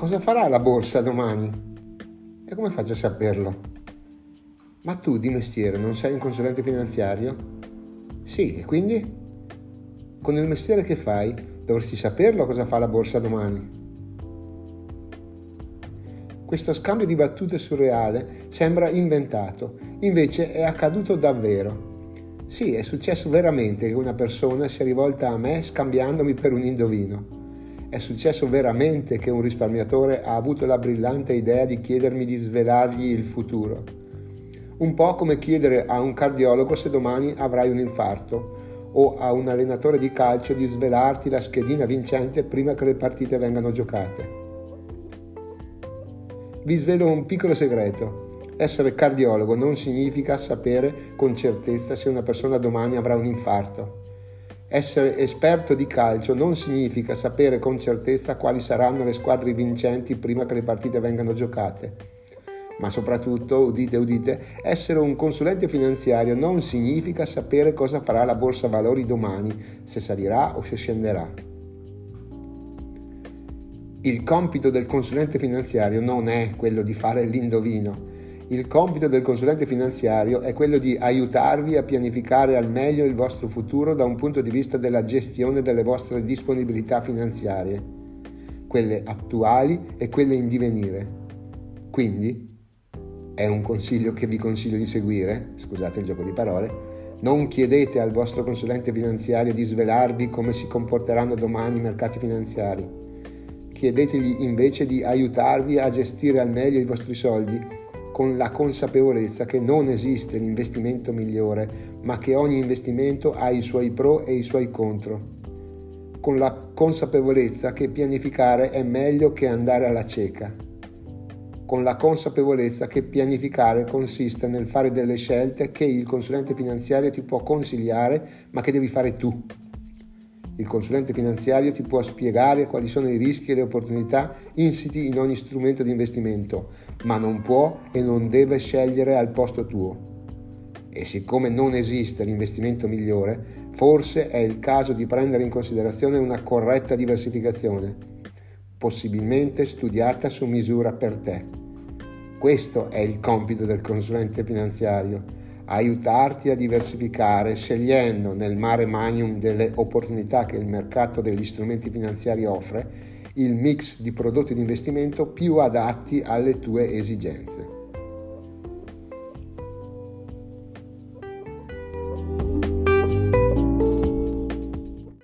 cosa farà la borsa domani? E come faccio a saperlo? Ma tu di mestiere non sei un consulente finanziario? Sì, e quindi? Con il mestiere che fai dovresti saperlo cosa fa la borsa domani. Questo scambio di battute surreale sembra inventato, invece è accaduto davvero. Sì, è successo veramente che una persona sia rivolta a me scambiandomi per un indovino. È successo veramente che un risparmiatore ha avuto la brillante idea di chiedermi di svelargli il futuro. Un po' come chiedere a un cardiologo se domani avrai un infarto o a un allenatore di calcio di svelarti la schedina vincente prima che le partite vengano giocate. Vi svelo un piccolo segreto. Essere cardiologo non significa sapere con certezza se una persona domani avrà un infarto. Essere esperto di calcio non significa sapere con certezza quali saranno le squadre vincenti prima che le partite vengano giocate. Ma soprattutto, udite udite, essere un consulente finanziario non significa sapere cosa farà la borsa valori domani, se salirà o se scenderà. Il compito del consulente finanziario non è quello di fare l'indovino. Il compito del consulente finanziario è quello di aiutarvi a pianificare al meglio il vostro futuro da un punto di vista della gestione delle vostre disponibilità finanziarie, quelle attuali e quelle in divenire. Quindi, è un consiglio che vi consiglio di seguire, scusate il gioco di parole, non chiedete al vostro consulente finanziario di svelarvi come si comporteranno domani i mercati finanziari chiedetegli invece di aiutarvi a gestire al meglio i vostri soldi con la consapevolezza che non esiste l'investimento migliore, ma che ogni investimento ha i suoi pro e i suoi contro. Con la consapevolezza che pianificare è meglio che andare alla cieca. Con la consapevolezza che pianificare consiste nel fare delle scelte che il consulente finanziario ti può consigliare, ma che devi fare tu. Il consulente finanziario ti può spiegare quali sono i rischi e le opportunità insiti in ogni strumento di investimento, ma non può e non deve scegliere al posto tuo. E siccome non esiste l'investimento migliore, forse è il caso di prendere in considerazione una corretta diversificazione, possibilmente studiata su misura per te. Questo è il compito del consulente finanziario aiutarti a diversificare scegliendo nel mare magnum delle opportunità che il mercato degli strumenti finanziari offre il mix di prodotti di investimento più adatti alle tue esigenze.